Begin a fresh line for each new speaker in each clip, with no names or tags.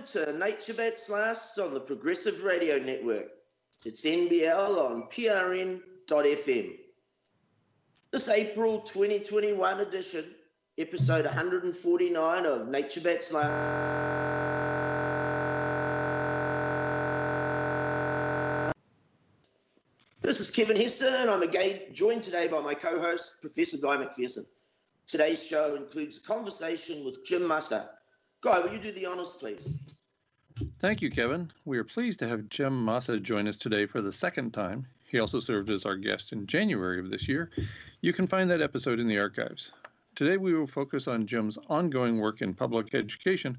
Welcome to Nature Bats Last on the Progressive Radio Network. It's NBL on PRN.FM. This April 2021 edition, episode 149 of Nature Bats Last. This is Kevin Hester, and I'm again joined today by my co host, Professor Guy McPherson. Today's show includes a conversation with Jim Massa. Guy, will you do the honors, please?
Thank you, Kevin. We are pleased to have Jim Massa join us today for the second time. He also served as our guest in January of this year. You can find that episode in the archives. Today, we will focus on Jim's ongoing work in public education,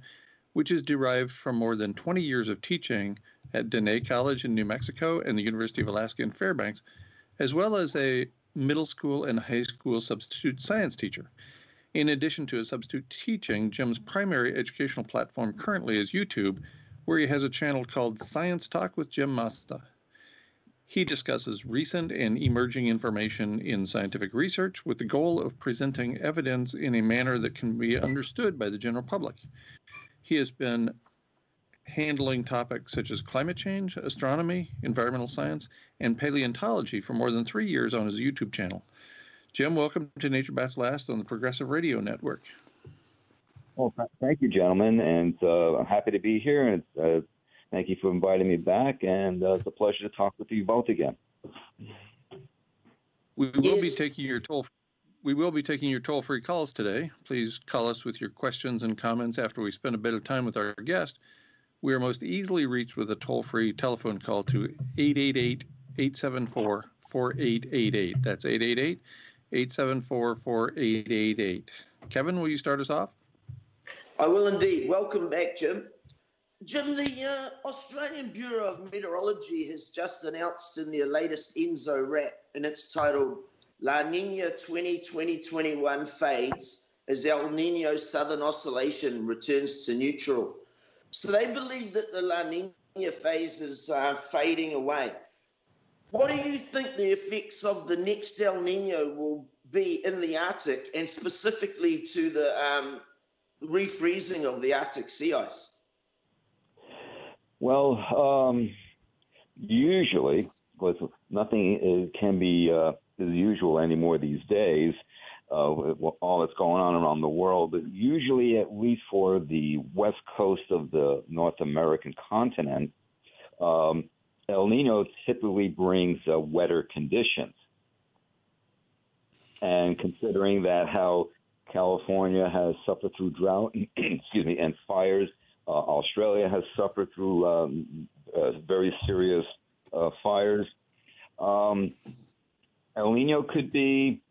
which is derived from more than 20 years of teaching at Diné College in New Mexico and the University of Alaska in Fairbanks, as well as a middle school and high school substitute science teacher. In addition to his substitute teaching, Jim's primary educational platform currently is YouTube, where he has a channel called Science Talk with Jim Massa. He discusses recent and emerging information in scientific research with the goal of presenting evidence in a manner that can be understood by the general public. He has been handling topics such as climate change, astronomy, environmental science, and paleontology for more than three years on his YouTube channel. Jim, welcome to Nature Bats Last on the Progressive Radio Network.
Well, thank you, gentlemen, and uh, I'm happy to be here. And uh, thank you for inviting me back, and uh, it's a pleasure to talk with you both again.
We will be taking your toll. We will be taking your toll-free calls today. Please call us with your questions and comments after we spend a bit of time with our guest. We are most easily reached with a toll-free telephone call to 888-874-4888. That's 888 874 4888. Kevin, will you start us off?
I will indeed. Welcome back, Jim. Jim, the uh, Australian Bureau of Meteorology has just announced in their latest ENSO RAP, and it's titled La Nina 2020-21 fades as El Nino Southern Oscillation returns to neutral. So they believe that the La Nina phase is uh, fading away. What do you think the effects of the next El Nino will be in the Arctic and specifically to the um, refreezing of the Arctic sea ice?
Well, um, usually, because nothing can be uh, as usual anymore these days, uh, all that's going on around the world, usually, at least for the west coast of the North American continent, um, El Nino typically brings uh, wetter conditions. And considering that how California has suffered through drought, excuse me, and fires, uh, Australia has suffered through um, uh, very serious uh, fires. Um, El Nino could be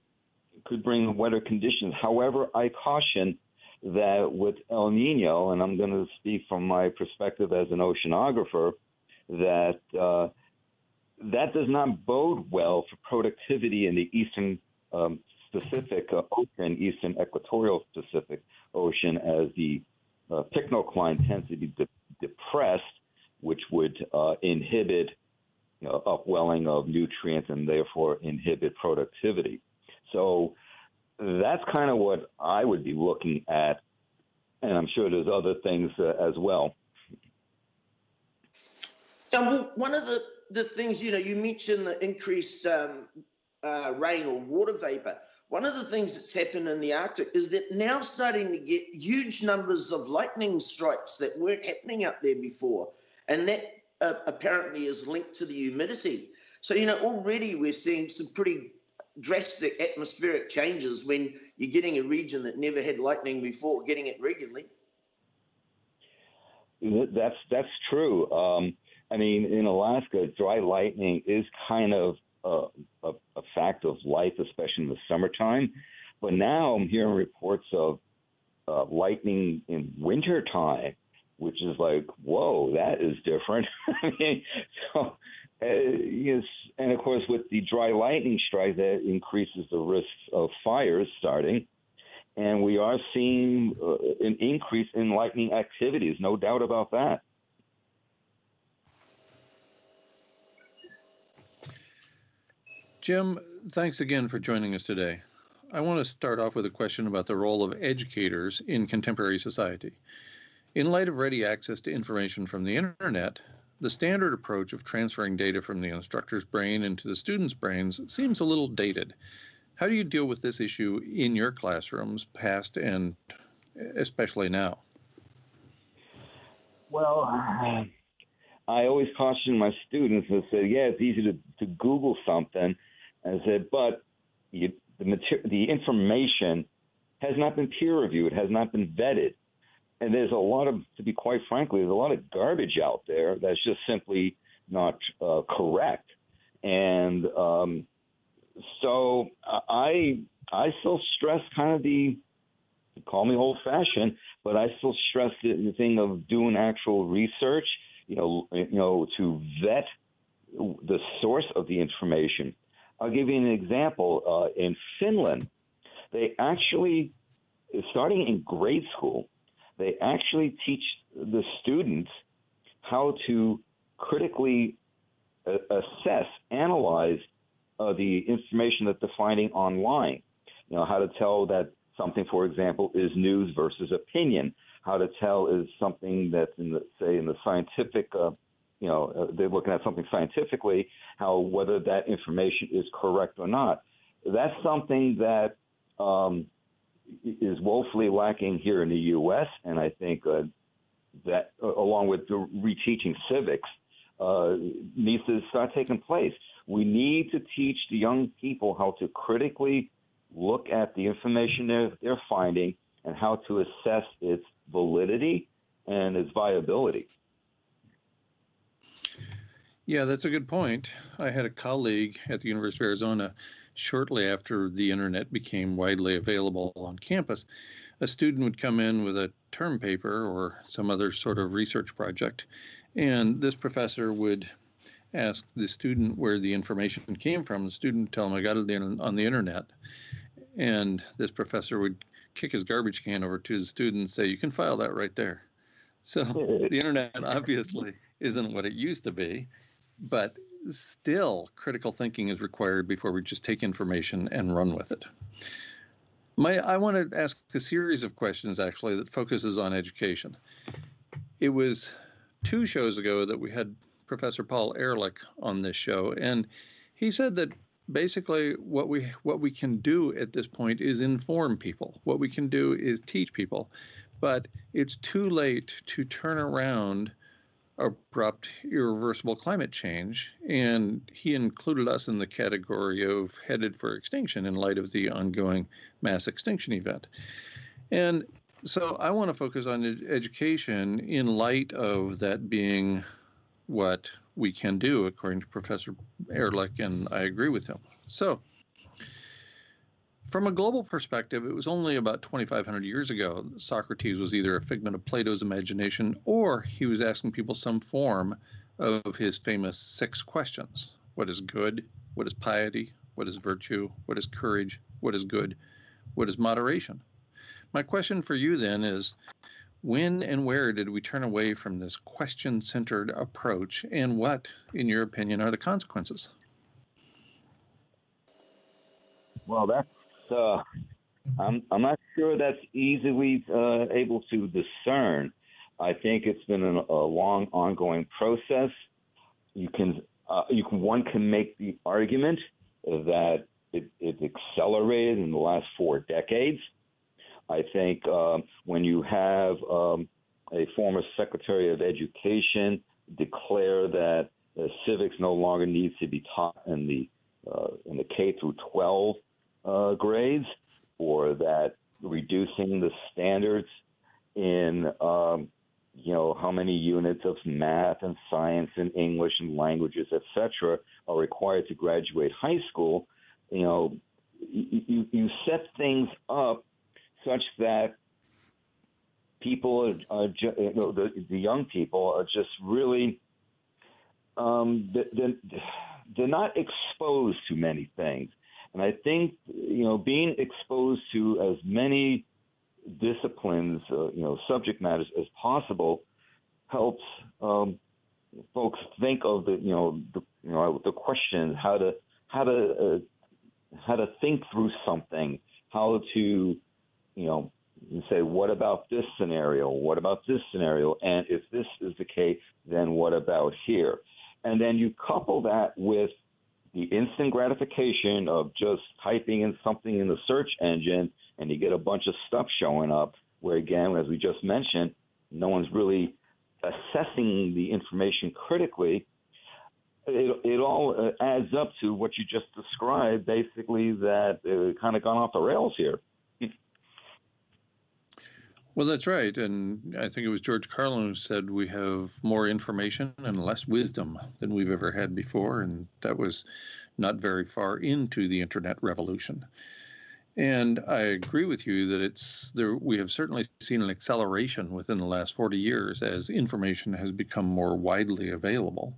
could bring wetter conditions. However, I caution that with El Nino, and I'm going to speak from my perspective as an oceanographer, that uh, that does not bode well for productivity in the eastern um, Pacific uh, Ocean, eastern equatorial Pacific Ocean, as the uh, pycnocline tends to be de- depressed, which would uh, inhibit you know, upwelling of nutrients and therefore inhibit productivity. So that's kind of what I would be looking at, and I'm sure there's other things uh, as well.
well, one of the, the things, you know, you mentioned the increased um, uh, rain or water vapor. One of the things that's happened in the Arctic is that now starting to get huge numbers of lightning strikes that weren't happening up there before. And that uh, apparently is linked to the humidity. So, you know, already we're seeing some pretty drastic atmospheric changes when you're getting a region that never had lightning before, getting it regularly.
That's that's true. Um, I mean, in Alaska, dry lightning is kind of a, a, a, fact of life, especially in the summertime. But now I'm hearing reports of uh, lightning in wintertime, which is like, whoa, that is different. I mean, so uh, yes, and of course, with the dry lightning strike, that increases the risks of fires starting. And we are seeing uh, an increase in lightning activities, no doubt about that.
Jim, thanks again for joining us today. I want to start off with a question about the role of educators in contemporary society. In light of ready access to information from the internet, the standard approach of transferring data from the instructor's brain into the student's brains seems a little dated. How do you deal with this issue in your classrooms, past and especially now?
Well, I always caution my students and say, yeah, it's easy to, to Google something. I said, but you, the, mater- the information has not been peer reviewed, has not been vetted. And there's a lot of, to be quite frankly, there's a lot of garbage out there that's just simply not uh, correct. And um, so I I still stress kind of the call me old fashioned, but I still stress the, the thing of doing actual research. You know, you know, to vet the source of the information. I'll give you an example. Uh, in Finland, they actually, starting in grade school, they actually teach the students how to critically uh, assess, analyze uh, the information that they're finding online. You know, how to tell that something, for example, is news versus opinion. How to tell is something that's in the say in the scientific, uh, you know, uh, they're looking at something scientifically, how whether that information is correct or not. That's something that um, is woefully lacking here in the U.S. And I think uh, that, uh, along with the reteaching civics, uh, needs to start taking place. We need to teach the young people how to critically look at the information they're, they're finding and how to assess its validity and its viability.
Yeah, that's a good point. I had a colleague at the University of Arizona shortly after the internet became widely available on campus. A student would come in with a term paper or some other sort of research project, and this professor would ask the student where the information came from. The student would tell him, I got it on the internet. And this professor would kick his garbage can over to the student and say, You can file that right there. So the internet obviously isn't what it used to be, but still critical thinking is required before we just take information and run with it. My, I want to ask a series of questions actually that focuses on education. It was two shows ago that we had Professor Paul Ehrlich on this show, and he said that basically what we what we can do at this point is inform people. What we can do is teach people, but it's too late to turn around abrupt, irreversible climate change. And he included us in the category of headed for extinction in light of the ongoing mass extinction event. And so I want to focus on education in light of that being what we can do, according to Professor Ehrlich, and I agree with him. So, from a global perspective, it was only about 2,500 years ago Socrates was either a figment of Plato's imagination or he was asking people some form of his famous six questions What is good? What is piety? What is virtue? What is courage? What is good? What is moderation? My question for you then is when and where did we turn away from this question centered approach, and what, in your opinion, are the consequences?
Well, that's uh, I'm I'm not sure that's easily uh, able to discern. I think it's been a, a long, ongoing process. You can uh, you can one can make the argument that it, it accelerated in the last four decades. I think um, when you have um, a former Secretary of Education declare that uh, civics no longer needs to be taught in the uh, in the K through 12 uh, grades, or that reducing the standards in um, you know how many units of math and science and English and languages, etc., are required to graduate high school. You know, you, you set things up such that people are, are ju- you know, the, the young people are just really um, they're, they're not exposed to many things. And I think, you know, being exposed to as many disciplines, uh, you know, subject matters as possible helps um, folks think of the, you know, the, you know, the questions, how to, how to, uh, how to think through something how to, you know, say, what about this scenario? What about this scenario? And if this is the case, then what about here? And then you couple that with the instant gratification of just typing in something in the search engine and you get a bunch of stuff showing up where again as we just mentioned no one's really assessing the information critically. It, it all uh, adds up to what you just described basically that it kind of gone off the rails here
well, that's right. And I think it was George Carlin who said we have more information and less wisdom than we've ever had before. And that was not very far into the internet revolution. And I agree with you that it's there. We have certainly seen an acceleration within the last 40 years as information has become more widely available.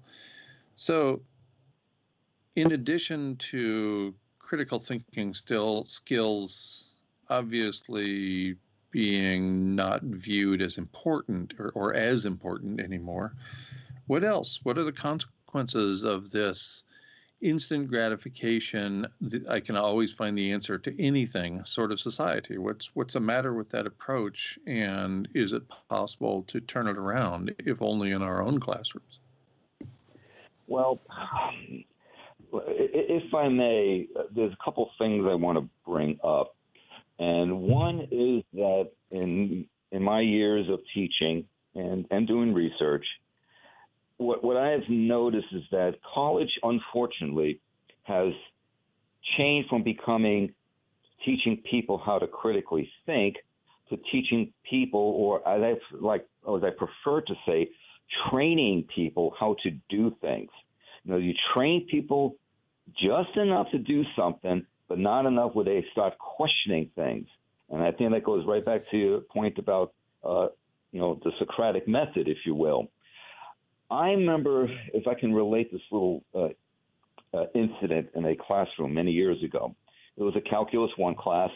So, in addition to critical thinking still skills, obviously being not viewed as important or, or as important anymore. What else? What are the consequences of this instant gratification? I can always find the answer to anything sort of society. What's what's the matter with that approach? And is it possible to turn it around, if only in our own classrooms?
Well, if I may, there's a couple things I want to bring up. And one is that in in my years of teaching and, and doing research, what, what I have noticed is that college, unfortunately, has changed from becoming teaching people how to critically think to teaching people, or as I like, or as I prefer to say, training people how to do things. You know, you train people just enough to do something but not enough where they start questioning things. And I think that goes right back to your point about, uh, you know, the Socratic method, if you will. I remember, if I can relate this little uh, uh, incident in a classroom many years ago. It was a Calculus 1 class,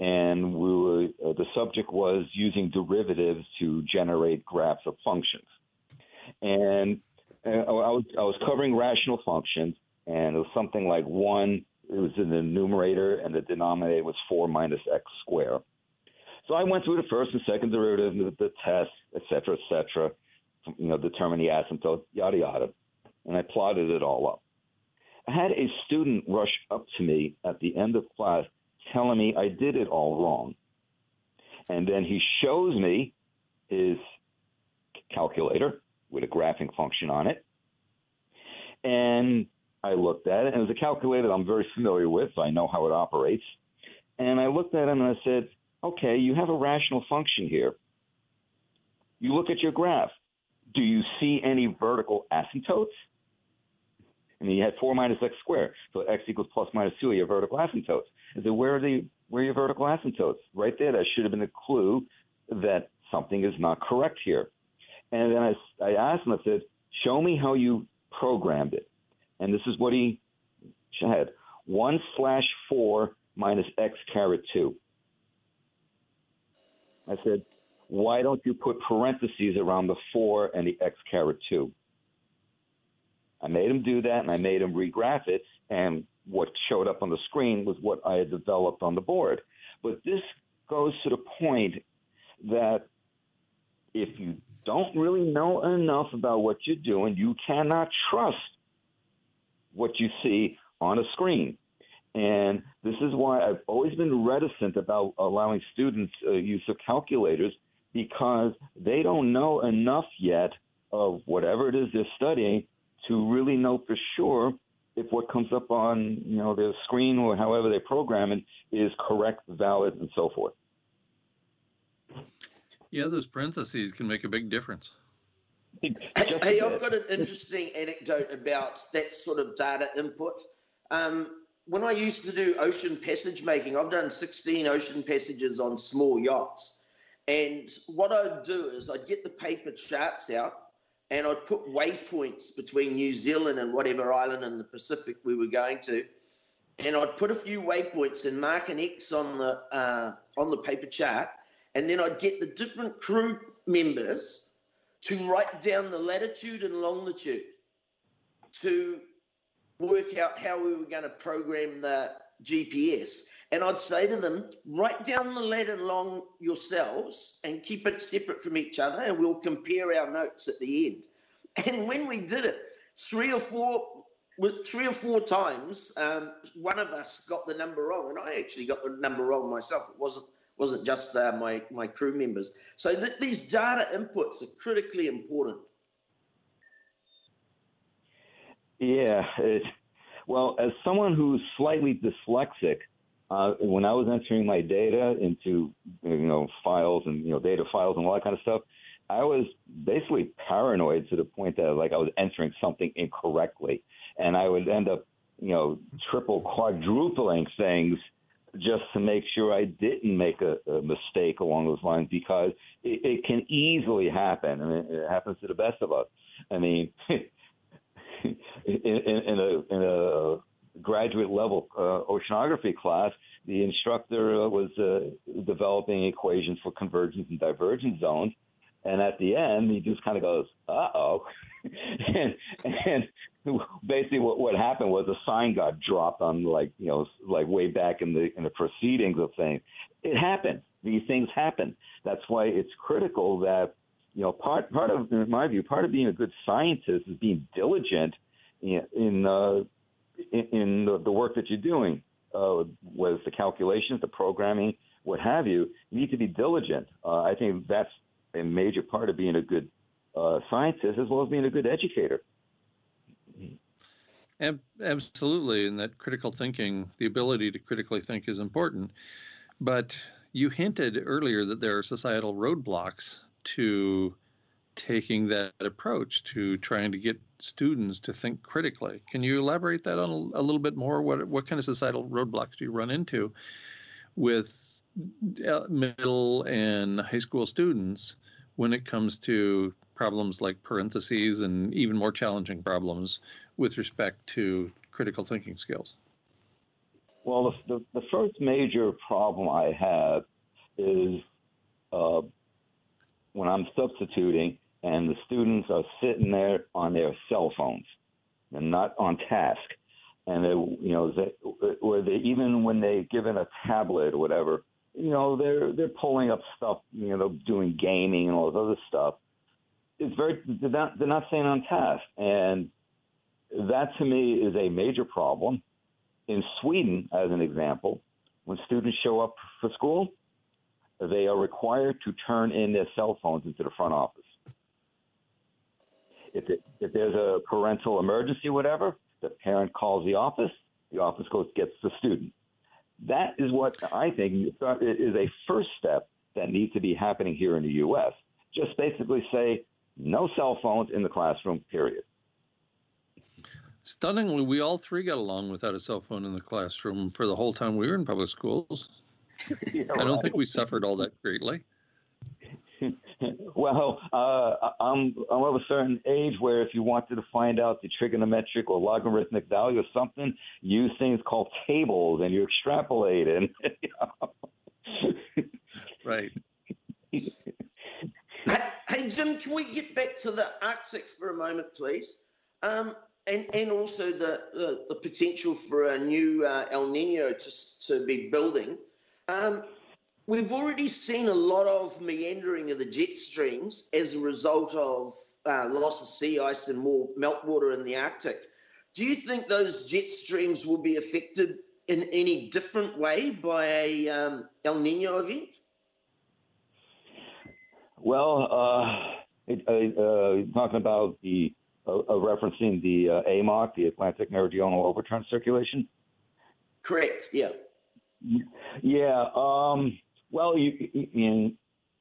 and we were, uh, the subject was using derivatives to generate graphs of functions. And uh, I, was, I was covering rational functions, and it was something like 1 it was in the numerator, and the denominator was 4 minus x squared. So I went through the first and second derivative, the, the test, et cetera, et cetera, you know, determine the asymptote, yada, yada. And I plotted it all up. I had a student rush up to me at the end of class telling me I did it all wrong. And then he shows me his calculator with a graphing function on it. And I looked at it, and it was a calculator that I'm very familiar with, so I know how it operates. And I looked at him and I said, okay, you have a rational function here. You look at your graph. Do you see any vertical asymptotes? And you had 4 minus x squared. So x equals plus minus 2 are your vertical asymptotes. I said, where are, the, where are your vertical asymptotes? Right there, that should have been a clue that something is not correct here. And then I, I asked him, I said, show me how you programmed it and this is what he had 1 slash 4 minus x caret 2. I said, why don't you put parentheses around the 4 and the x caret 2? I made him do that and I made him regraph it. And what showed up on the screen was what I had developed on the board. But this goes to the point that if you don't really know enough about what you're doing, you cannot trust what you see on a screen. And this is why I've always been reticent about allowing students uh, use of calculators because they don't know enough yet of whatever it is they're studying to really know for sure if what comes up on you know their screen or however they program it is correct, valid, and so forth.
Yeah, those parentheses can make a big difference.
Hey, I've got an interesting anecdote about that sort of data input. Um, when I used to do ocean passage making, I've done 16 ocean passages on small yachts. And what I'd do is I'd get the paper charts out and I'd put waypoints between New Zealand and whatever island in the Pacific we were going to. And I'd put a few waypoints and mark an X on the uh, on the paper chart, and then I'd get the different crew members to write down the latitude and longitude to work out how we were going to program the GPS. And I'd say to them, write down the lat and along yourselves and keep it separate from each other, and we'll compare our notes at the end. And when we did it, three or four with three or four times, um, one of us got the number wrong, and I actually got the number wrong myself. It wasn't wasn't just uh, my my crew members. So th- these data inputs are critically important.
Yeah, it, well, as someone who's slightly dyslexic, uh, when I was entering my data into you know files and you know data files and all that kind of stuff, I was basically paranoid to the point that like I was entering something incorrectly, and I would end up you know triple quadrupling things just to make sure I didn't make a, a mistake along those lines because it, it can easily happen. I mean, it happens to the best of us. I mean. in, in, in, a, in a graduate level uh, oceanography class, the instructor was uh, developing equations for convergence and divergence zones. And at the end, he just kind of goes, "Uh oh," and, and basically what, what happened was a sign got dropped on like you know like way back in the in the proceedings of things. It happened. These things happen. That's why it's critical that you know part part of in my view part of being a good scientist is being diligent in, in uh, in, the, the, work that you're doing, uh, whether it's the calculations, the programming, what have you, you need to be diligent. Uh, I think that's a major part of being a good uh, scientist as well as being a good educator.
Absolutely, and that critical thinking, the ability to critically think is important. But you hinted earlier that there are societal roadblocks to taking that approach to trying to get students to think critically. Can you elaborate that on a, a little bit more? What what kind of societal roadblocks do you run into with uh, middle and high school students when it comes to problems like parentheses and even more challenging problems with respect to critical thinking skills?
Well, the, the, the first major problem I have is uh, when I'm substituting and the students are sitting there on their cell phones and not on task. And they, you know, they, or they even when they're given a tablet or whatever, you know, they're they're pulling up stuff, you know, doing gaming and all this other stuff. It's very they're not they're not staying on task, and that to me is a major problem. In Sweden, as an example, when students show up for school, they are required to turn in their cell phones into the front office. If, it, if there's a parental emergency, whatever, the parent calls the office, the office goes gets the student. That is what I think is a first step that needs to be happening here in the U.S. Just basically say no cell phones in the classroom, period.
Stunningly, we all three got along without a cell phone in the classroom for the whole time we were in public schools. yeah, I don't think we suffered all that greatly.
well, uh, I'm I'm of a certain age where if you wanted to find out the trigonometric or logarithmic value of something, use things called tables, and you extrapolate. And
right.
Hey Jim, can we get back to the Arctic for a moment, please? Um, and and also the, the, the potential for a new uh, El Nino to to be building. Um, we've already seen a lot of meandering of the jet streams as a result of uh, loss of sea ice and more meltwater in the Arctic. Do you think those jet streams will be affected in any different way by a um, El Nino event?
Well, uh, it, uh, uh talking about the uh, referencing the uh, AMOC, the Atlantic Meridional Overturn Circulation?
Correct. Yeah.
Yeah. Um, well, you, in,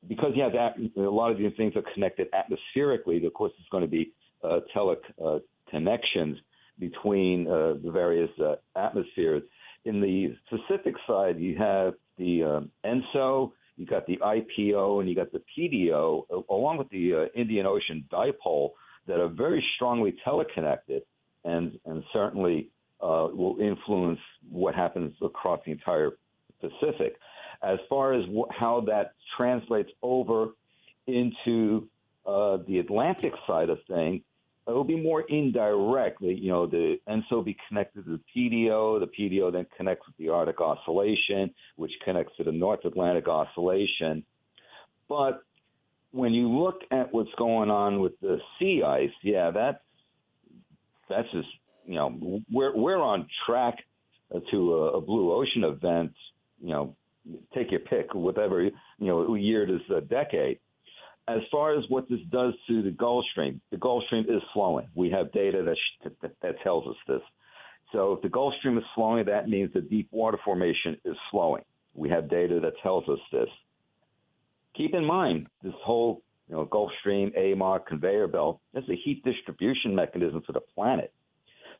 because you have a lot of these things are connected atmospherically. Of course, it's going to be uh, teleconnections uh, between uh, the various uh, atmospheres. In the Pacific side, you have the um, ENSO, you got the IPO, and you got the PDO, along with the uh, Indian Ocean dipole that are very strongly teleconnected and, and certainly uh, will influence what happens across the entire Pacific. As far as wh- how that translates over into uh, the Atlantic side of things, it'll be more indirect. You know, the ENSO will be connected to the PDO. The PDO then connects with the Arctic Oscillation, which connects to the North Atlantic Oscillation. But when you look at what's going on with the sea ice, yeah, that's that's just you know we're we're on track to a, a blue ocean event. You know, take your pick, whatever you know year it is a decade as far as what this does to the Gulf Stream, the Gulf Stream is flowing. We have data that, that, that tells us this. So if the Gulf Stream is flowing, that means the deep water formation is flowing. We have data that tells us this. Keep in mind, this whole you know, Gulf Stream, AMOC, conveyor belt, that's a heat distribution mechanism for the planet.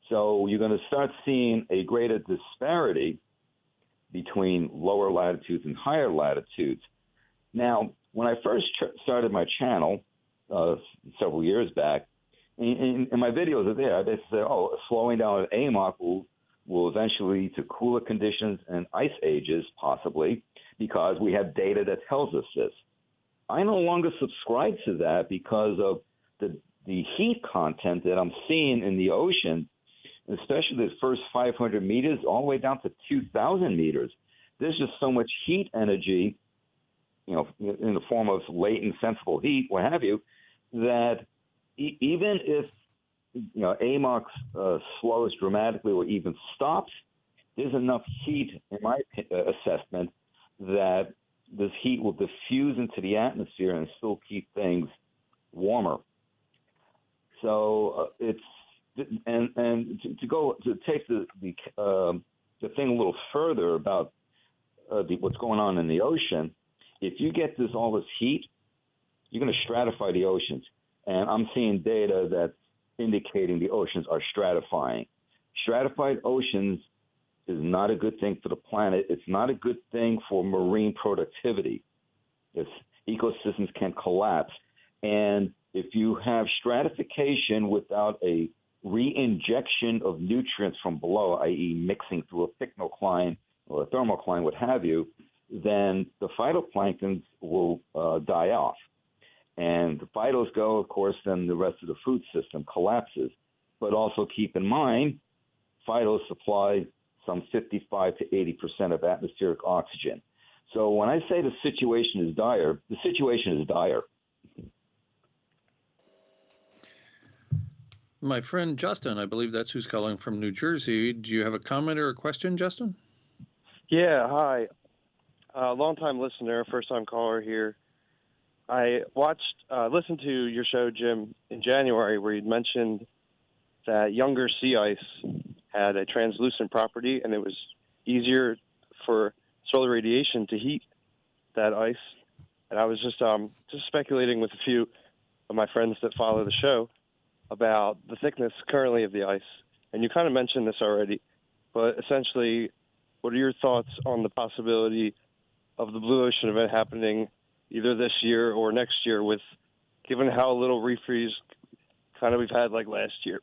So you're going to start seeing a greater disparity between lower latitudes and higher latitudes. Now, when I first started my channel uh, several years back, and, my videos are there. They say, "Oh, slowing down of AMOC will will eventually lead to cooler conditions and ice ages, possibly, because we have data that tells us this." I no longer subscribe to that because of the the heat content that I'm seeing in the ocean, especially the first 500 meters all the way down to 2,000 meters. There's just so much heat energy you know, in the form of latent sensible heat, what have you, that e- even if you know AMOC uh, slows dramatically or even stops, there's enough heat, in my uh, assessment, that this heat will diffuse into the atmosphere and still keep things warmer. So uh, it's and and to, to, go to take the the uh, the thing a little further about uh, the, what's going on in the ocean if you get this all this heat, you're going to stratify the oceans. And I'm seeing data that's indicating the oceans are stratifying. Stratified oceans is not a good thing for the planet. It's not a good thing for marine productivity. It's, ecosystems can collapse. And if you have stratification without a re-injection of nutrients from below, i.e., mixing through a pycnocline or a thermocline, what have you, then the phytoplanktons will uh, die off. And the phytos go, of course, then the rest of the food system collapses. But also keep in mind, phytos supply some 55 to 80 percent of atmospheric oxygen. So when I say the situation is dire, the situation is dire.
My friend Justin, I believe that's who's calling from New Jersey. Do you have a comment or a question, Justin?
Yeah, hi. Uh, long time listener, first time caller here. I watched, uh, listened to your show, Jim, in January, where you mentioned that younger sea ice had a translucent property, and it was easier for solar radiation to heat that ice. And I was just um, just speculating with a few of my friends that follow the show about the thickness currently of the ice. And you kind of mentioned this already, but essentially, what are your thoughts on the possibility of the Blue Ocean event happening either this year or next year, with given how little refreeze kind of we've had like last year.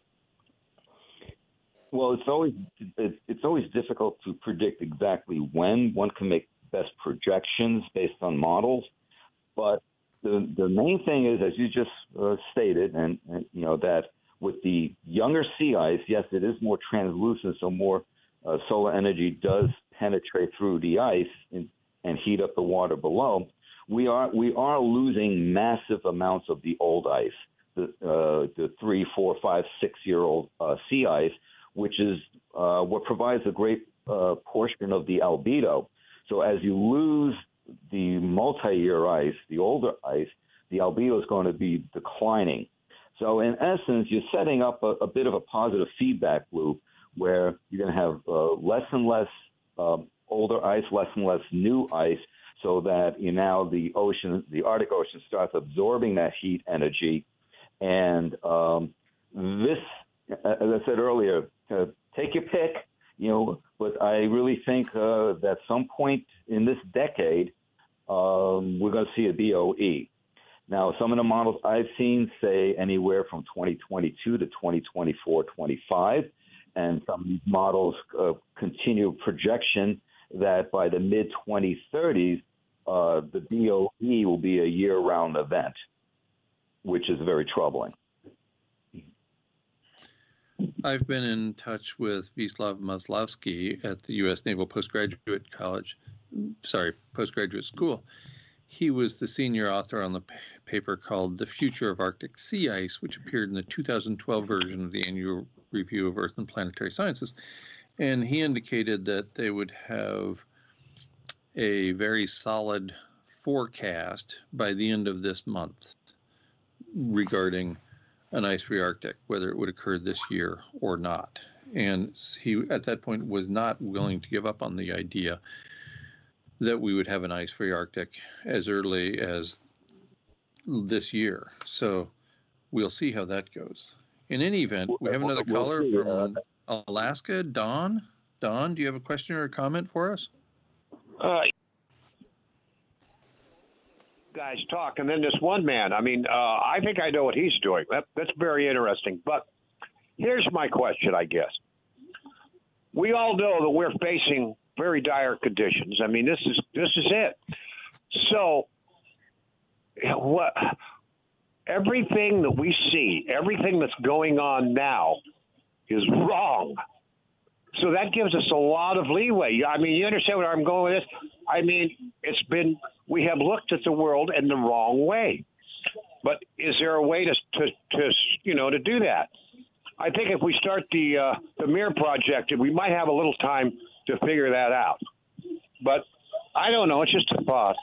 Well, it's always it's always difficult to predict exactly when one can make best projections based on models, but the the main thing is, as you just uh, stated, and, and you know that with the younger sea ice, yes, it is more translucent, so more uh, solar energy does penetrate through the ice in, and heat up the water below, we are we are losing massive amounts of the old ice, the uh, the three, four, five, six year old uh, sea ice, which is uh, what provides a great uh, portion of the albedo. So as you lose the multi-year ice, the older ice, the albedo is going to be declining. So in essence, you're setting up a, a bit of a positive feedback loop where you're going to have uh, less and less um, older ice, less and less new ice, so that you now the ocean, the Arctic Ocean, starts absorbing that heat energy. And um, this, as I said earlier, uh, take your pick, you know. But I really think uh, that some point in this decade, um, we're going to see a BOE. Now, some of the models I've seen say anywhere from 2022 to 2024, 25, and some models uh, continue projection that by the mid 2030s, uh, the BOE will be a year round event, which is very troubling.
I've been in touch with Wiesław Masłowski at the U.S. Naval Postgraduate College, sorry, postgraduate school. He was the senior author on the paper called The Future of Arctic Sea Ice, which appeared in the 2012 version of the Annual Review of Earth and Planetary Sciences. And he indicated that they would have a very solid forecast by the end of this month regarding an ice free Arctic, whether it would occur this year or not. And he, at that point, was not willing to give up on the idea that we would have an ice free Arctic as early as this year. So we'll see how that goes. In any event, we have another
We'll
caller
see,
from Alaska. Don, Don, do you have a question or a comment for us?
uh, guys talk, and then this one man. I mean, uh, I think I know what he's doing. That, that's very interesting. But here's my question, I guess. We all know that we're facing very dire conditions. I mean, this is this is it. So, what? Everything that we see, everything that's going on now, is wrong. So that gives us a lot of leeway. I mean, you understand where I'm going with this? I mean, it's been we have looked at the world in the wrong way. But is there a way to to, to you know to do that? I think if we start the uh, the Mirror project, we might have a little time to figure that out. But I don't know. It's just a thought.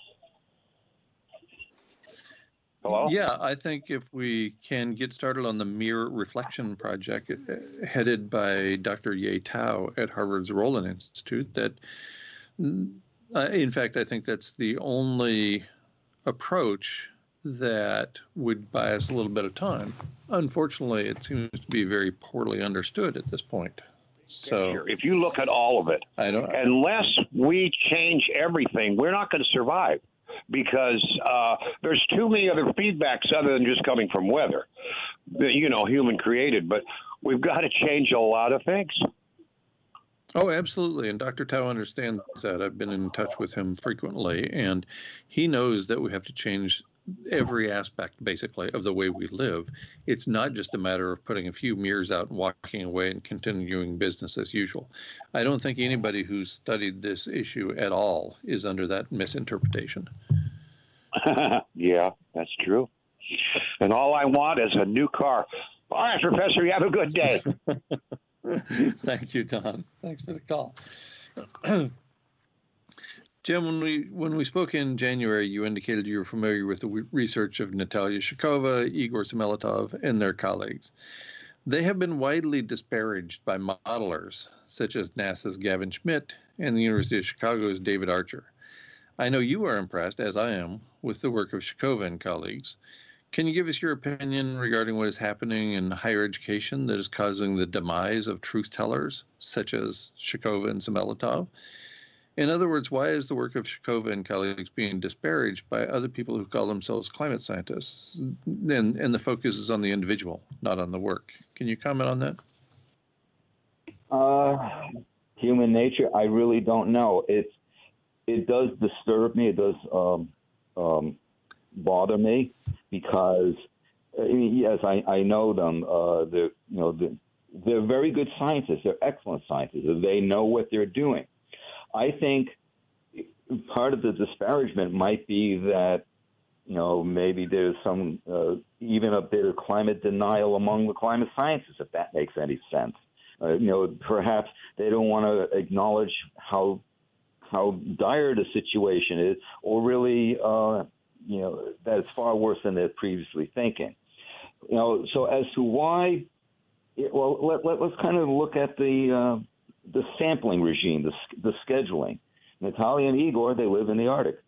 Hello.
Yeah, I think if we can get started on the Mirror Reflection Project uh, headed by Dr. Ye Tao at Harvard's Rowland Institute, that uh, in fact, I think that's the only approach that would buy us a little bit of time. Unfortunately, it seems to be very poorly understood at this point. So
if you look at all of it,
I don't.
unless we change everything, we're not going to survive because uh, there's too many other feedbacks other than just coming from weather, you know, human created. But we've got to change a lot of things.
Oh, absolutely. And Dr. Tao understands that. I've been in touch with him frequently, and he knows that we have to change every aspect, basically, of the way we live. It's not just a matter of putting a few mirrors out and walking away and continuing business as usual. I don't think anybody who's studied this issue at all is under that misinterpretation.
yeah, that's true. And all I want is a new car. All right, Professor, you have a good day.
Thank you, Don. Thanks for the call. Jim, when we when we spoke in January, you indicated you were familiar with the research of Natalia Shakhova, Igor Semiletov, and their colleagues. They have been widely disparaged by modelers such as NASA's Gavin Schmidt and the University of Chicago's David Archer. I know you are impressed, as I am, with the work of Shakhova and colleagues. Can you give us your opinion regarding what is happening in higher education that is causing the demise of truth tellers, such as Shakhova and Semiletov? In other words, why is the work of Shakhova and colleagues being disparaged by other people who call themselves climate scientists? And, and the focus is on the individual, not on the work. Can you comment on that?
Uh, human nature, I really don't know. It's it does disturb me. It does um, um, bother me because uh, yes, I, I know them. Uh, they're you know they're, they're very good scientists. They're excellent scientists. They know what they're doing. I think part of the disparagement might be that you know maybe there's some uh, even a bit of climate denial among the climate scientists, if that makes any sense. Uh, you know, perhaps they don't want to acknowledge how how dire the situation is, or really, uh, you know, that it's far worse than they're previously thinking. You know, so as to why, well, let, let, us kind of look at the uh, the sampling regime, the, the scheduling. Natalia and Igor, they live in the Arctic,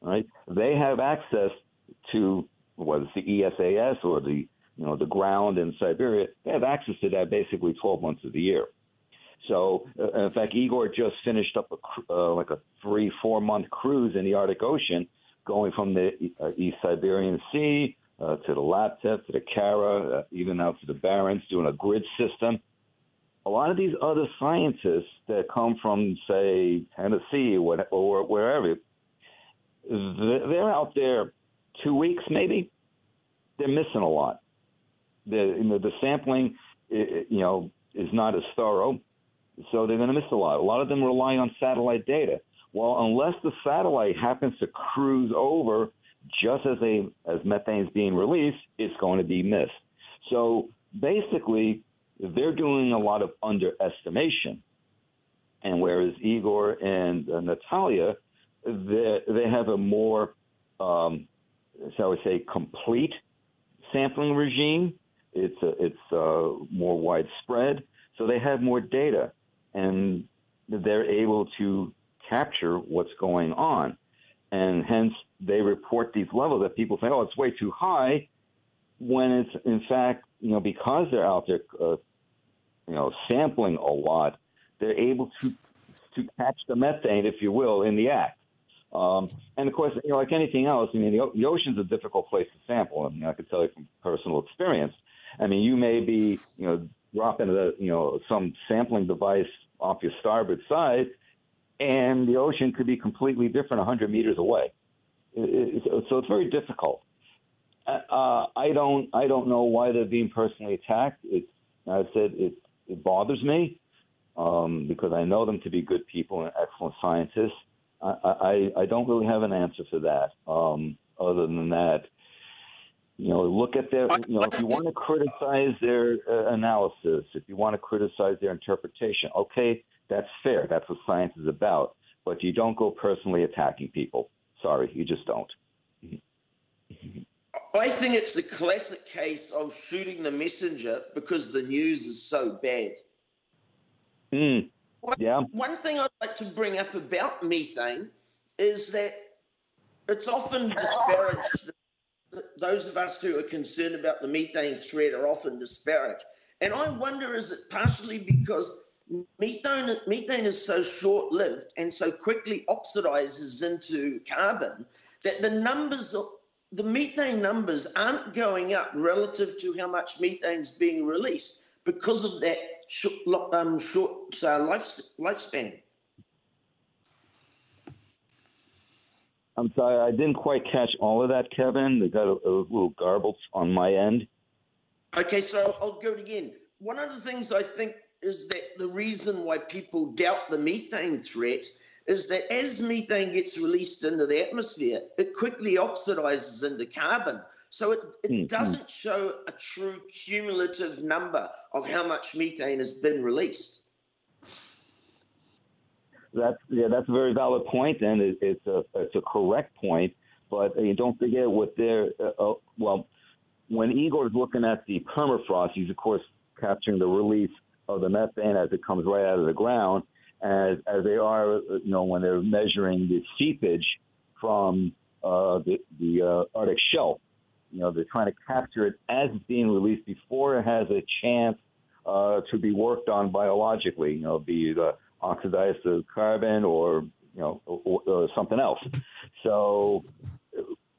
right? They have access to whether it's the ESAS or the you know the ground in Siberia. They have access to that basically 12 months of the year. So, uh, in fact, Igor just finished up a, uh, like a three, four month cruise in the Arctic Ocean, going from the uh, East Siberian Sea uh, to the Laptev, to the Kara, uh, even out to the Barents, doing a grid system. A lot of these other scientists that come from, say, Tennessee or, or wherever, they're out there two weeks maybe. They're missing a lot. The, you know, the sampling, you know, is not as thorough, so they're going to miss a lot. A lot of them rely on satellite data. Well, unless the satellite happens to cruise over just as a as methane is being released, it's going to be missed. So basically, they're doing a lot of underestimation. And whereas Igor and uh, Natalia, they, they have a more, um, shall we say, complete sampling regime. It's a, it's uh, more widespread, so they have more data, and they're able to capture what's going on, and hence they report these levels that people say, "Oh, it's way too high," when it's in fact, you know, because they're out there, uh, you know, sampling a lot, they're able to to catch the methane, if you will, in the act. Um, and of course, you know, like anything else, I mean, the, the ocean's a difficult place to sample. I mean, I can tell you from personal experience. I mean, you may be, you know, dropping the, you know, some sampling device off your starboard side, and the ocean could be completely different 100 meters away. It, it, so it's very difficult. Uh, I don't, I don't know why they're being personally attacked. It's, I said, it, it bothers me um, because I know them to be good people and excellent scientists. I, I, I don't really have an answer for that. Um, other than that, you know, look at their, you know, if you want to criticize their uh, analysis, if you want to criticize their interpretation, okay, that's fair. That's what science is about. But you don't go personally attacking people. Sorry, you just don't.
I think it's a classic case of shooting the messenger because the news is so bad.
Mm. Yeah.
One thing I'd like to bring up about methane is that it's often disparaged. Those of us who are concerned about the methane threat are often disparaged. And I wonder is it partially because methane, methane is so short lived and so quickly oxidizes into carbon that the numbers of the methane numbers aren't going up relative to how much methane is being released because of that short, um, short uh, life, lifespan.
I'm sorry, I didn't quite catch all of that, Kevin. They got a, a little garbled on my end.
Okay, so I'll go again. One of the things I think is that the reason why people doubt the methane threat is that as methane gets released into the atmosphere, it quickly oxidizes into carbon. So it, it mm-hmm. doesn't show a true cumulative number of how much methane has been released.
That's yeah, that's a very valid point, and it, it's a it's a correct point. But uh, don't forget what they're uh, uh, well, when Igor is looking at the permafrost, he's of course capturing the release of the methane as it comes right out of the ground, as as they are, you know, when they're measuring the seepage from uh, the the uh, Arctic shelf. You know, they're trying to capture it as it's being released before it has a chance uh, to be worked on biologically. You know, be uh, oxidized to carbon or you know or, or something else. So,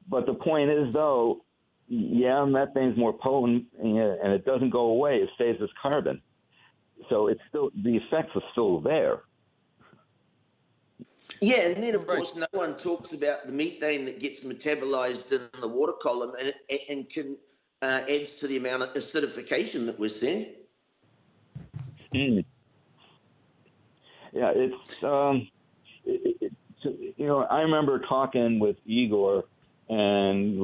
but the point is though, yeah, methane's more potent and it doesn't go away. It stays as carbon. So it's still the effects are still there.
Yeah, and then of right. course no one talks about the methane that gets metabolized in the water column and and can uh, adds to the amount of acidification that we're seeing.
Mm. Yeah, it's um, it, it, you know I remember talking with Igor, and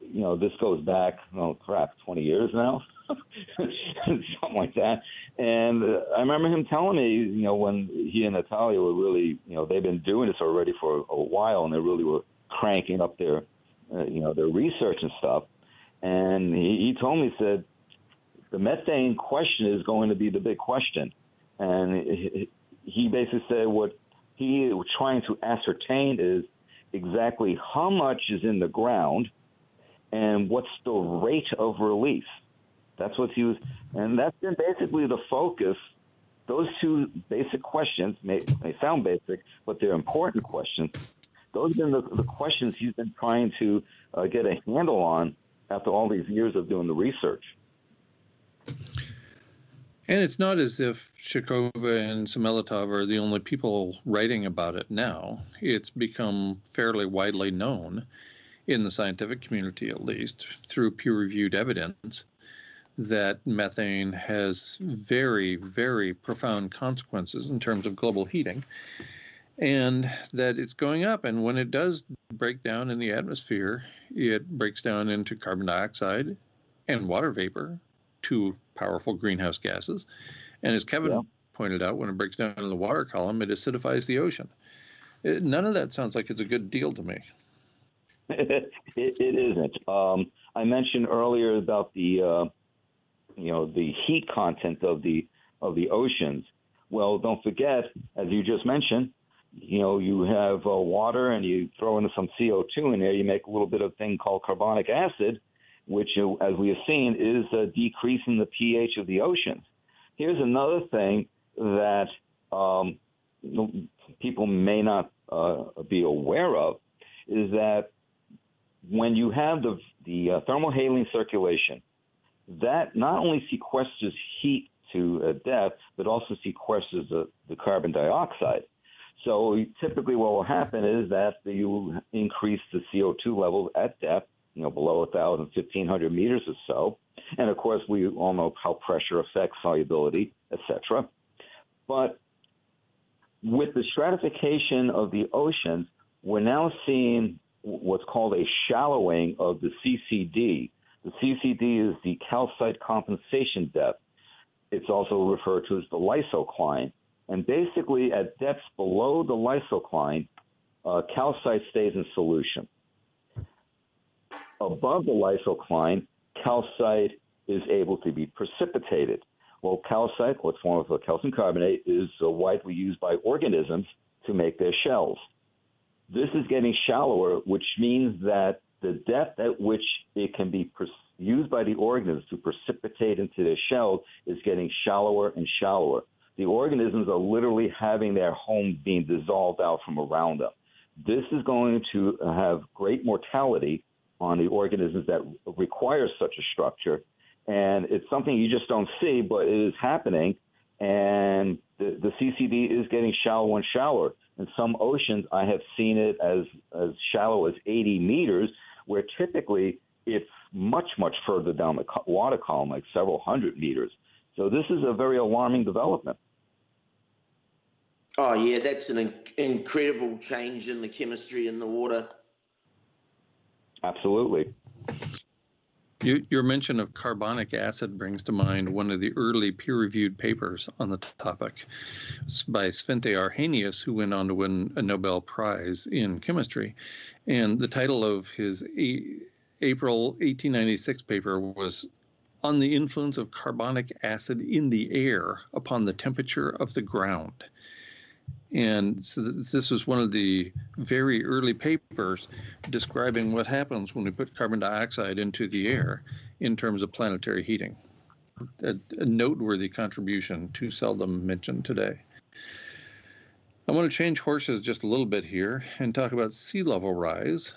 you know this goes back oh crap twenty years now. something like that. And uh, I remember him telling me, you know, when he and Natalia were really, you know, they've been doing this already for a, a while, and they really were cranking up their, uh, you know, their research and stuff. And he, he told me, he said, the methane question is going to be the big question. And he basically said what he was trying to ascertain is exactly how much is in the ground and what's the rate of release. That's what he was, and that's been basically the focus. Those two basic questions may, may sound basic, but they're important questions. Those have been the, the questions he's been trying to uh, get a handle on after all these years of doing the research.
And it's not as if Shakhova and Semiletov are the only people writing about it now. It's become fairly widely known in the scientific community, at least, through peer reviewed evidence that methane has very, very profound consequences in terms of global heating, and that it's going up. And when it does break down in the atmosphere, it breaks down into carbon dioxide and water vapor, two powerful greenhouse gases. And as Kevin yeah. pointed out, when it breaks down in the water column, it acidifies the ocean. It, none of that sounds like it's a good deal to me.
it, it isn't. Um, I mentioned earlier about the, uh, you know, the heat content of the of the oceans. Well, don't forget, as you just mentioned, you know, you have uh, water and you throw in some CO2 in there, you make a little bit of thing called carbonic acid, which, uh, as we have seen, is uh, decreasing the pH of the oceans. Here's another thing that um, people may not uh, be aware of is that when you have the, the uh, thermohaline circulation, that not only sequesters heat to uh, depth, but also sequesters the, the carbon dioxide. So typically, what will happen is that you increase the CO2 levels at depth, you know, below 1,000, 1,500 meters or so. And of course, we all know how pressure affects solubility, etc. But with the stratification of the oceans, we're now seeing what's called a shallowing of the CCD. The CCD is the calcite compensation depth. It's also referred to as the lysocline. And basically, at depths below the lysocline, uh, calcite stays in solution. Above the lysocline, calcite is able to be precipitated. Well, calcite, what's form of calcium carbonate, is uh, widely used by organisms to make their shells. This is getting shallower, which means that the depth at which it can be used by the organisms to precipitate into their shells is getting shallower and shallower the organisms are literally having their home being dissolved out from around them. This is going to have great mortality on the organisms that require such a structure. And it's something you just don't see, but it is happening. And the, the CCD is getting shallower and shallower. In some oceans, I have seen it as, as shallow as 80 meters, where typically it's much, much further down the water column, like several hundred meters. So this is a very alarming development.
Oh yeah, that's an in- incredible change in the chemistry in the water.
Absolutely.
You, your mention of carbonic acid brings to mind one of the early peer-reviewed papers on the topic by Svante Arrhenius, who went on to win a Nobel Prize in chemistry. And the title of his a- April 1896 paper was on the influence of carbonic acid in the air upon the temperature of the ground. And so this was one of the very early papers describing what happens when we put carbon dioxide into the air in terms of planetary heating. A, a noteworthy contribution, too seldom mentioned today. I want to change horses just a little bit here and talk about sea level rise.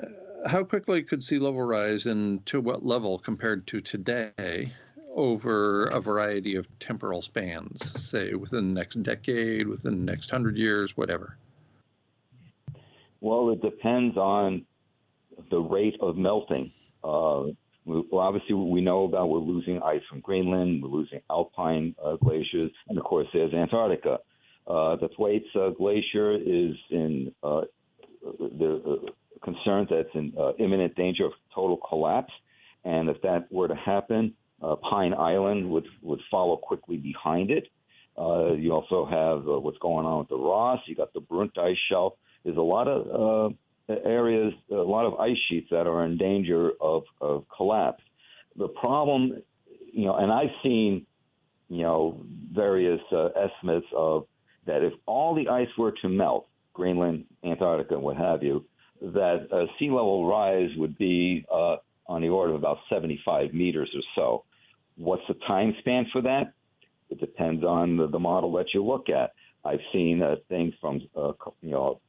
Uh, how quickly could sea level rise and to what level compared to today? Over a variety of temporal spans, say within the next decade, within the next hundred years, whatever?
Well, it depends on the rate of melting. Uh, well, obviously, we know about we're losing ice from Greenland, we're losing alpine uh, glaciers, and of course, there's Antarctica. Uh, the Thwaites uh, Glacier is in uh, the uh, concerns that it's in imminent danger of total collapse. And if that were to happen, uh, Pine Island would would follow quickly behind it. Uh, you also have uh, what's going on with the Ross. You got the Brunt ice shelf. There's a lot of uh, areas, a lot of ice sheets that are in danger of, of collapse. The problem, you know, and I've seen, you know, various uh, estimates of that if all the ice were to melt, Greenland, Antarctica, what have you, that uh, sea level rise would be uh, on the order of about 75 meters or so. What's the time span for that? It depends on the, the model that you look at. I've seen uh, things from uh, you know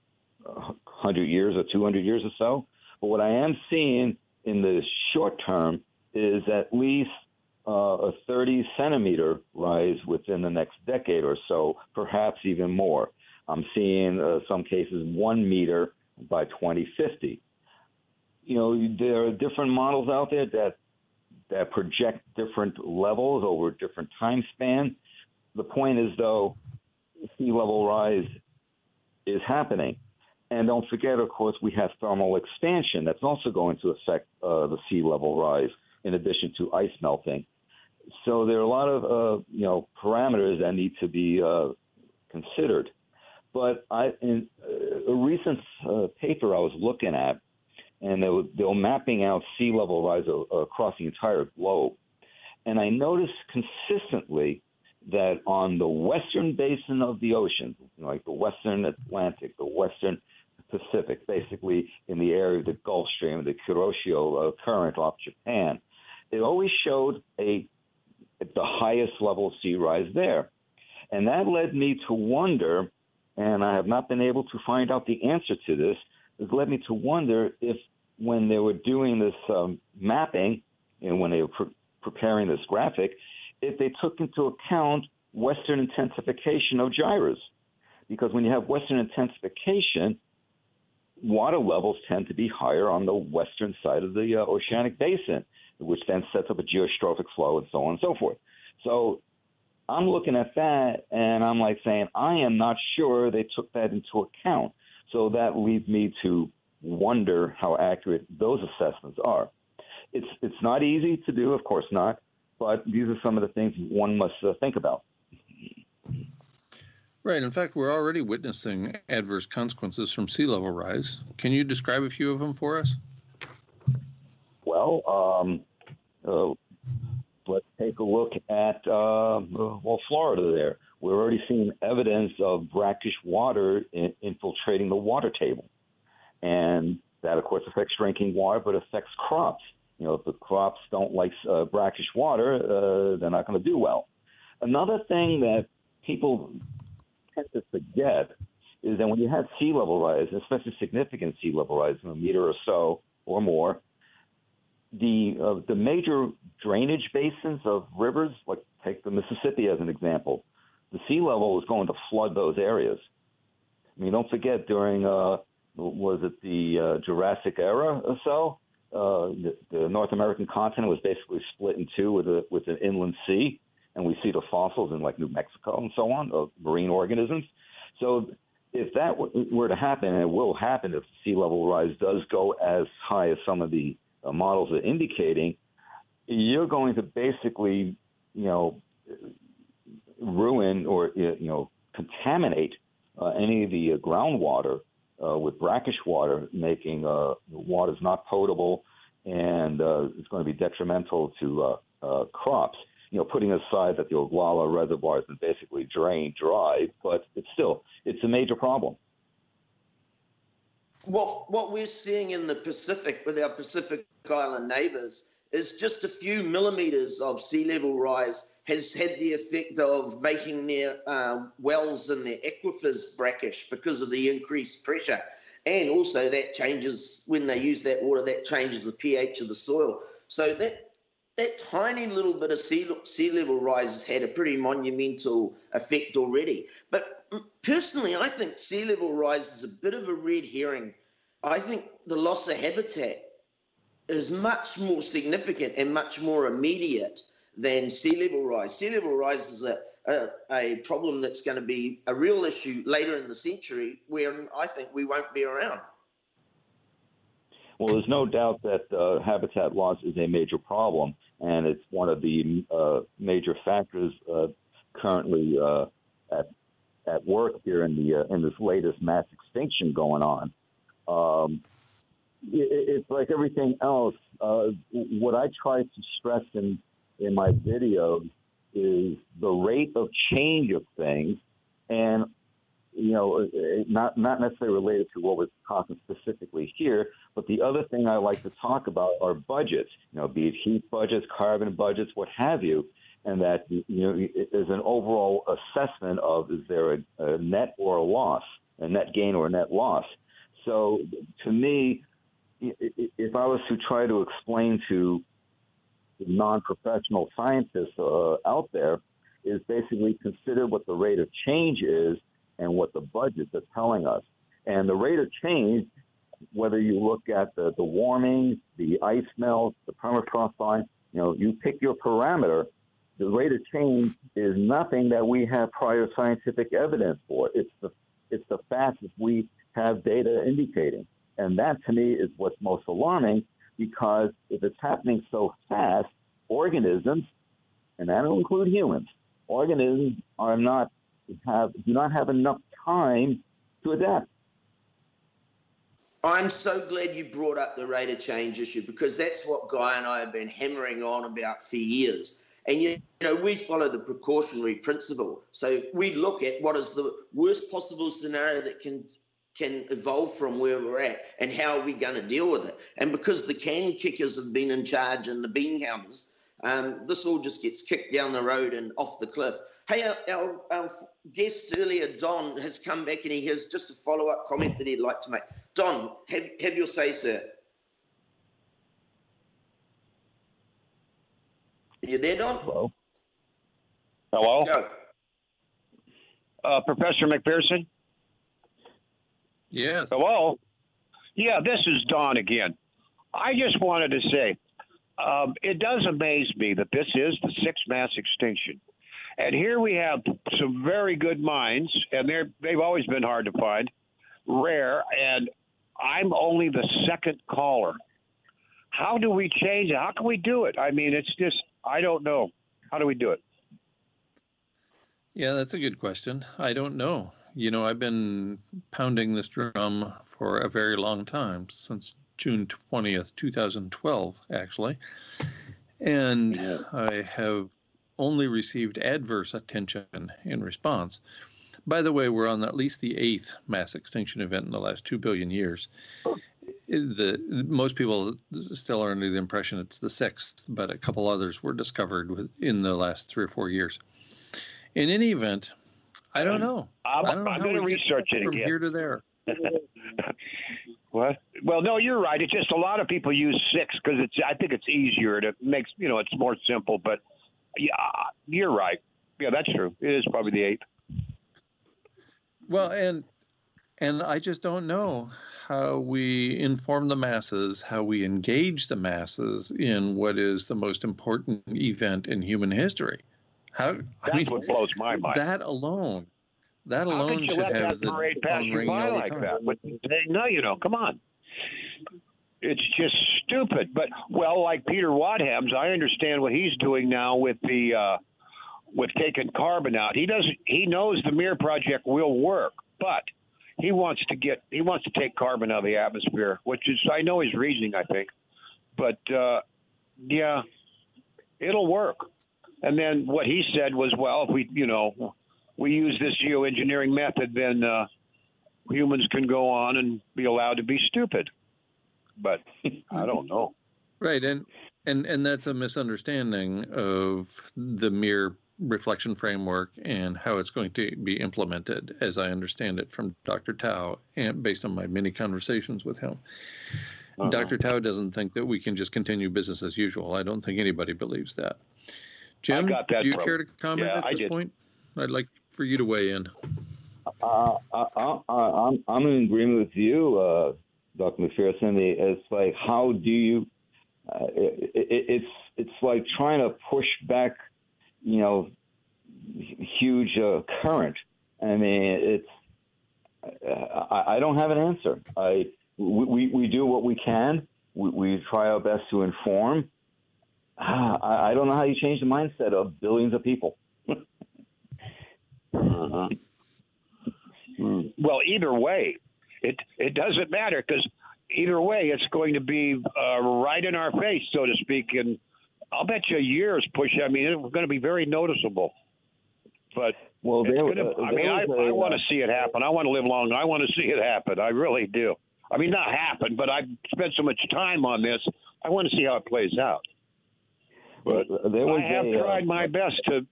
100 years or 200 years or so. But what I am seeing in the short term is at least uh, a 30 centimeter rise within the next decade or so, perhaps even more. I'm seeing uh, some cases one meter by 2050 you know, there are different models out there that that project different levels over different time spans. The point is, though, sea level rise is happening. And don't forget, of course, we have thermal expansion that's also going to affect uh, the sea level rise, in addition to ice melting. So there are a lot of uh, you know parameters that need to be uh, considered. But I, in uh, a recent uh, paper I was looking at, and they were, they were mapping out sea level rise across the entire globe, and I noticed consistently that on the western basin of the ocean, like the western Atlantic, the western Pacific, basically in the area of the Gulf Stream, the Kuroshio uh, current off Japan, it always showed a the highest level of sea rise there. And that led me to wonder, and I have not been able to find out the answer to this, it led me to wonder if when they were doing this um, mapping and when they were pre- preparing this graphic, if they took into account Western intensification of gyres. Because when you have Western intensification, water levels tend to be higher on the western side of the uh, oceanic basin, which then sets up a geostrophic flow and so on and so forth. So I'm looking at that and I'm like saying, I am not sure they took that into account. So that leads me to wonder how accurate those assessments are. It's, it's not easy to do, of course not, but these are some of the things one must uh, think about.
Right. In fact, we're already witnessing adverse consequences from sea level rise. Can you describe a few of them for us?
Well, um, uh, let's take a look at uh, well, Florida. There, we're already seeing evidence of brackish water in, infiltrating the water table, and that, of course, affects drinking water, but affects crops. You know, if the crops don't like uh, brackish water, uh, they're not going to do well. Another thing that people tend to forget is that when you have sea level rise, especially significant sea level rise, a meter or so or more, the uh, the major drainage basins of rivers, like take the Mississippi as an example, the sea level is going to flood those areas. I mean, don't forget during uh, was it the uh, Jurassic era or so, uh, the, the North American continent was basically split in two with a with an inland sea and we see the fossils in like New Mexico and so on of marine organisms. So if that were to happen, and it will happen if sea level rise does go as high as some of the uh, models are indicating, you're going to basically, you know, ruin or you know contaminate uh, any of the uh, groundwater uh, with brackish water, making uh, waters not potable, and uh, it's going to be detrimental to uh, uh, crops you know, putting aside that the Ogallala reservoir has been basically drained dry, but it's still it's a major problem.
What what we're seeing in the Pacific with our Pacific Island neighbours is just a few millimeters of sea level rise has had the effect of making their uh, wells and their aquifers brackish because of the increased pressure. And also that changes when they use that water, that changes the pH of the soil. So that that tiny little bit of sea, sea level rise has had a pretty monumental effect already. But personally, I think sea level rise is a bit of a red herring. I think the loss of habitat is much more significant and much more immediate than sea level rise. Sea level rise is a, a, a problem that's going to be a real issue later in the century where I think we won't be around.
Well, there's no doubt that uh, habitat loss is a major problem and it's one of the uh, major factors uh, currently uh, at at work here in the uh, in this latest mass extinction going on. Um, it, it's like everything else. Uh, what I try to stress in in my videos is the rate of change of things, and you know, uh, uh, not not necessarily related to what we're talking specifically here, but the other thing I like to talk about are budgets. You know, be it heat budgets, carbon budgets, what have you, and that you know is an overall assessment of is there a, a net or a loss, a net gain or a net loss. So to me, if I was to try to explain to non-professional scientists uh, out there, is basically consider what the rate of change is and what the budgets are telling us. And the rate of change, whether you look at the, the warming, the ice melt, the permafrost line, You know, you pick your parameter. The rate of change is nothing that we have prior scientific evidence for. It's the it's the fact that we have data indicating, and that to me is what's most alarming because if it's happening so fast, organisms, and that'll include humans, organisms are not have do not have enough time to adapt.
I'm so glad you brought up the rate of change issue because that's what Guy and I have been hammering on about for years. And you know, we follow the precautionary principle. So we look at what is the worst possible scenario that can can evolve from where we're at and how are we going to deal with it. And because the can kickers have been in charge and the bean counters, um, this all just gets kicked down the road and off the cliff. Hey, our, our, our guest earlier, Don, has come back and he has just a follow up comment that he'd like to make. Don, have, have your say, sir. Are you there, Don?
Hello.
Hello, uh, Professor McPherson.
Yes.
Hello. Yeah, this is Don again. I just wanted to say, um, it does amaze me that this is the sixth mass extinction, and here we have some very good minds, and they're they've always been hard to find, rare, and I'm only the second caller. How do we change it? How can we do it? I mean, it's just I don't know. How do we do it?
Yeah, that's a good question. I don't know. You know, I've been pounding this drum for a very long time, since June 20th, 2012, actually. And
Yeah.
I have only received adverse attention in response. By the way, we're on at least the eighth mass extinction event in the last two billion years. The most people still are under the impression it's the sixth, but a couple others were discovered in the last three or four years. In any event, I don't know.
I'm,
I
I'm going to research it
from
again.
here to there.
What? Well, no, you're right. It's just a lot of people use six because it's. I think it's easier. It makes you know it's more simple. But yeah, you're right. Yeah, that's true. It is probably the eighth.
Well, and and I just don't know how we inform the masses, how we engage the masses in what is the most important event in human history. How
That's
I mean
what blows my mind.
that alone, that alone should
let
have
that parade pass you by like
time.
that? But they, no, you know, come on. It's just stupid. But well, like Peter Wadhams, I understand what he's doing now with the uh, with taking carbon out. He doesn't. He knows the MEER project will work, but he wants to get he wants to take carbon out of the atmosphere, which is I know his reasoning. I think, but uh, yeah, it'll work. And then what he said was, well, if we, you know, we use this geoengineering method, then uh, humans can go on and be allowed to be stupid. But I don't know.
Right, and and and that's a misunderstanding of the MEER reflection framework and how it's going to be implemented, as I understand it from Dr. Tao, and based on my many conversations with him.
Uh-huh.
Dr. Tao doesn't think that we can just continue business as usual. I don't think anybody believes that. Jim, do you
from-
care to comment
yeah,
at
I
this
did.
point? I'd like for you to weigh in.
Uh, I, I, I, I'm I'm in agreement with you, uh, Dr. McPherson. It's like how do you? Uh, it, it, it's it's like trying to push back, you know, huge uh, current. I mean, it's. Uh, I, I don't have an answer. I we, we, we do what we can. We, we try our best to inform. Ah, I, I don't know how you change the mindset of billions of people.
Uh-huh. Well, either way, it it doesn't matter because either way, it's going to be uh, right in our face, so to speak. And I'll bet you a years push. I mean, it's going to be very noticeable. But
Well, there,
gonna,
uh,
I
there
mean, I,
was a,
I want
uh,
to see it happen. I want to live long. I want to see it happen. I really do. I mean, not happen, but I've spent so much time on this. I want to see how it plays out. But
there was
I have
a, uh,
tried my best to,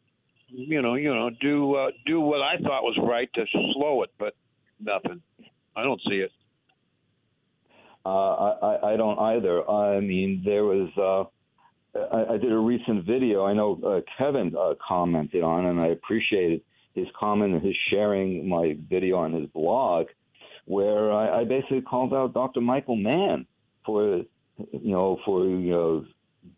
you know, you know, do uh, do what I thought was right to slow it, but nothing. I don't see it.
Uh, I, I- I don't either. I mean, there was. Uh, I, I did a recent video. I know uh, Kevin uh, commented on, and I appreciated his comment and his sharing my video on his blog, where I, I basically called out Dr. Michael Mann for, you know, for you know,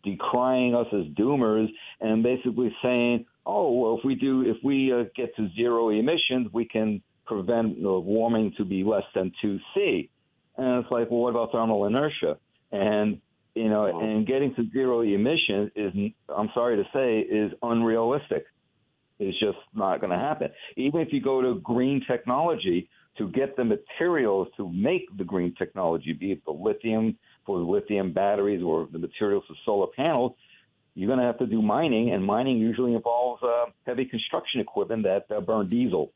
decrying us as doomers and basically saying, "Oh, well, if we do, if we uh, get to zero emissions, we can prevent uh, warming to be less than two C." And it's like, well, what about thermal inertia? And you know, and getting to zero emissions is, I'm sorry to say, is unrealistic. It's just not going to happen. Even if you go to green technology to get the materials to make the green technology, be it the lithium for lithium batteries or the materials for solar panels, you're going to have to do mining, and mining usually involves uh, heavy construction equipment that uh, burn diesel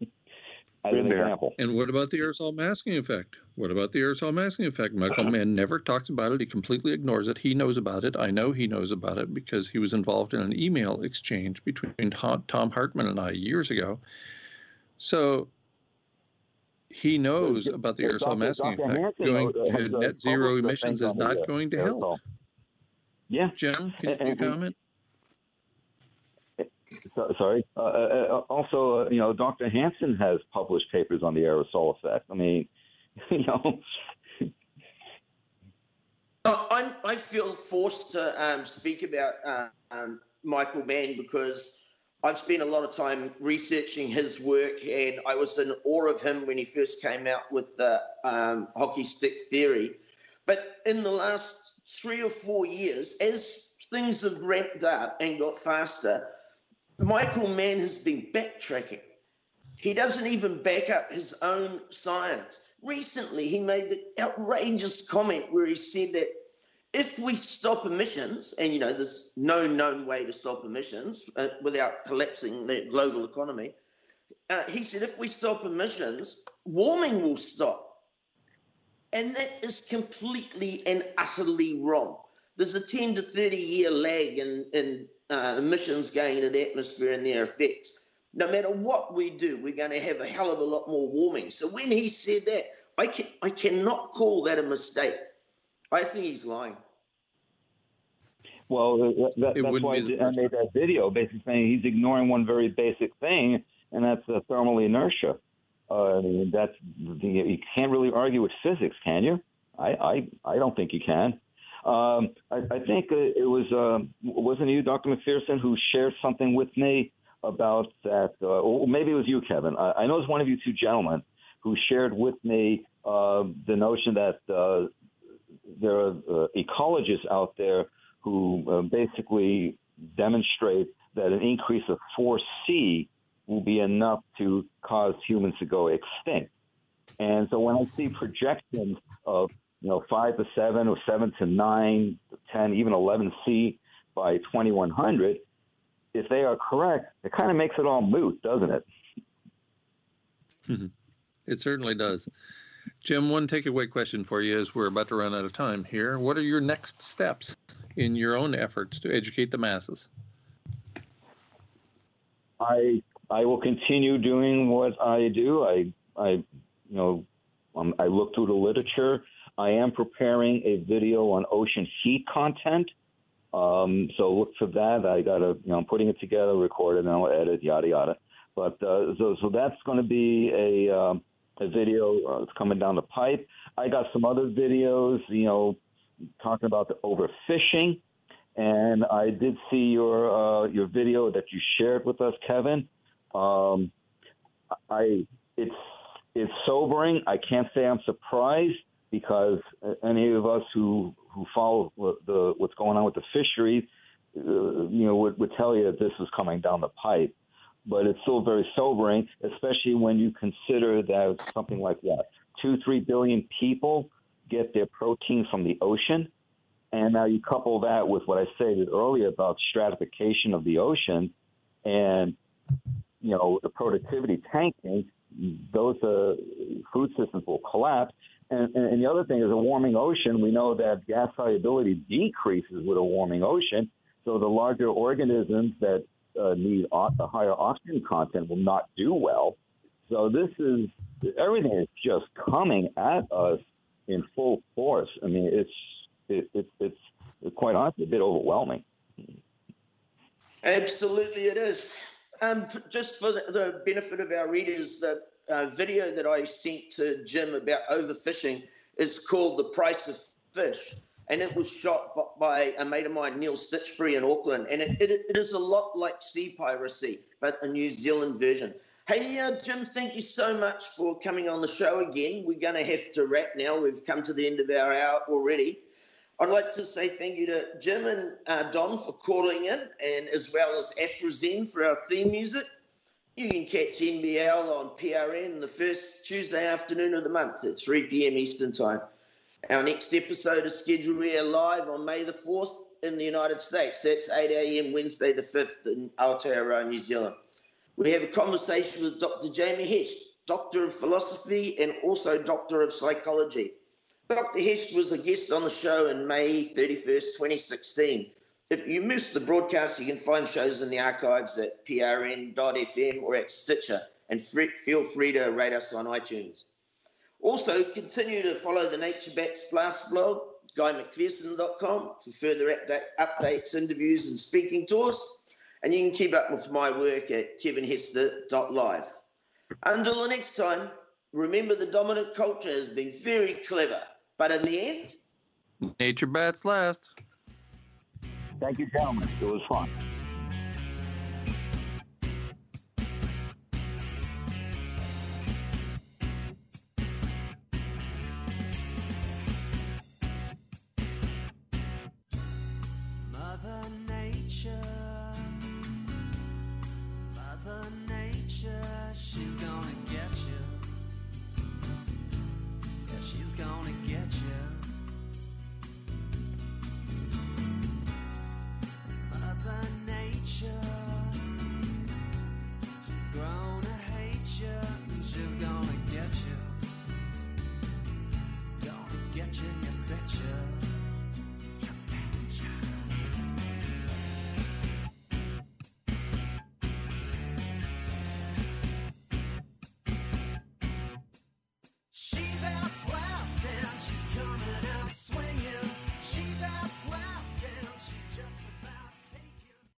as an example.
And what about the aerosol masking effect? What about the aerosol masking effect? Michael Mann never talks about it. He completely ignores it. He knows about it. I know he knows about it because he was involved in an email exchange between Thom Hartmann and I years ago. So he knows about the aerosol masking
Dr.
effect.
Hansen
Going
knows-
to
uh,
net zero emissions is
on the,
not
uh,
going to
aerosol.
help.
Yeah.
Jim, can
And-
you
and-
comment?
So, sorry. Uh, uh, also, uh, you know, Dr. Hansen has published papers on the aerosol effect. I mean, you know,
Uh, I, I feel forced to um, speak about uh, um, Michael Mann because I've spent a lot of time researching his work, and I was in awe of him when he first came out with the um, hockey stick theory. But in the last three or four years, as things have ramped up and got faster, Michael Mann has been backtracking. He doesn't even back up his own science. Recently, he made the outrageous comment where he said that if we stop emissions, and you know, there's no known way to stop emissions uh, without collapsing the global economy, uh, he said if we stop emissions, warming will stop. And that is completely and utterly wrong. There's a 10 to 30 year lag in, in uh, emissions going into the atmosphere and their effects no matter what we do, we're going to have a hell of a lot more warming. So when he said that, I can I cannot call that a mistake. I think he's lying.
Well, that, that, that's why I made that video, basically saying he's ignoring one very basic thing, and that's the thermal inertia. Uh, I mean, that's the, you can't really argue with physics, can you? I, I, I don't think you can. Um, I, I think uh, it was uh, wasn't you, Dr. McPherson, who shared something with me about that, uh, or maybe it was you, Kevin. I, I know it's one of you two gentlemen who shared with me uh, the notion that uh, there are uh, ecologists out there who uh, basically demonstrate that an increase of 4C will be enough to cause humans to go extinct. And so when I see projections of you know five to seven or seven to nine, to ten, even 11C by 2100, if they are correct, it kind of makes it all moot, doesn't it?
It certainly does. Jim, one takeaway question for you as we're about to run out of time here. What are your next steps in your own efforts to educate the masses?
I I will continue doing what I do. I I you know um, I look through the literature. I am preparing a video on ocean heat content. Um, so look for that. I got to you know I'm putting it together, record it, and I'll edit, yada yada. But uh, so so that's going to be a um, a video uh, coming down the pipe. I got some other videos, you know, talking about the overfishing, and I did see your uh, your video that you shared with us, Kevin. Um, I it's it's sobering. I can't say I'm surprised because any of us who who follow the what's going on with the fisheries, uh, you know, would, would tell you that this is coming down the pipe. But it's still very sobering, especially when you consider that something like what two, three billion people get their protein from the ocean, and now you couple that with what I stated earlier about stratification of the ocean, and you know the productivity tanking. Those uh, food systems will collapse. And, and, and the other thing is a warming ocean. We know that gas solubility decreases with a warming ocean. So the larger organisms that uh, need o- a higher oxygen content will not do well. So this is everything is just coming at us in full force. I mean, it's it, it, it's quite honestly a bit overwhelming.
Absolutely, it is. Um, just for the, the benefit of our readers, the uh, video that I sent to Jim about overfishing is called "The Price of Fish." And it was shot by a mate of mine, Neil Stitchbury in Auckland, and it, it, it is a lot like Seaspiracy, but a New Zealand version. Hey, uh, Jim, thank you so much for coming on the show again. We're going to have to wrap now. We've come to the end of our hour already. I'd like to say thank you to Jim and uh, Don for calling in, and as well as AfroZen for our theme music. You can catch NBL on PRN the first Tuesday afternoon of the month at 3 p.m. Eastern Time. Our next episode is scheduled to air live on May the 4th in the United States. That's 8 a.m. Wednesday the 5th in Aotearoa, New Zealand. We have a conversation with Dr. Jamie Hecht, Doctor of Philosophy and also Doctor of Psychology. Dr. Hecht was a guest on the show in May 31st, 2016. If you missed the broadcast, you can find shows in the archives at prn.fm or at Stitcher, and feel free to rate us on iTunes. Also, continue to follow the Nature Bats Last blog, guymcpherson.com, for further updates, interviews, and speaking tours. And you can keep up with my work at kevinhester.live. Until the next time, remember the dominant culture has been very clever, but in the end,
nature bats last.
Thank you, gentlemen. It was fun.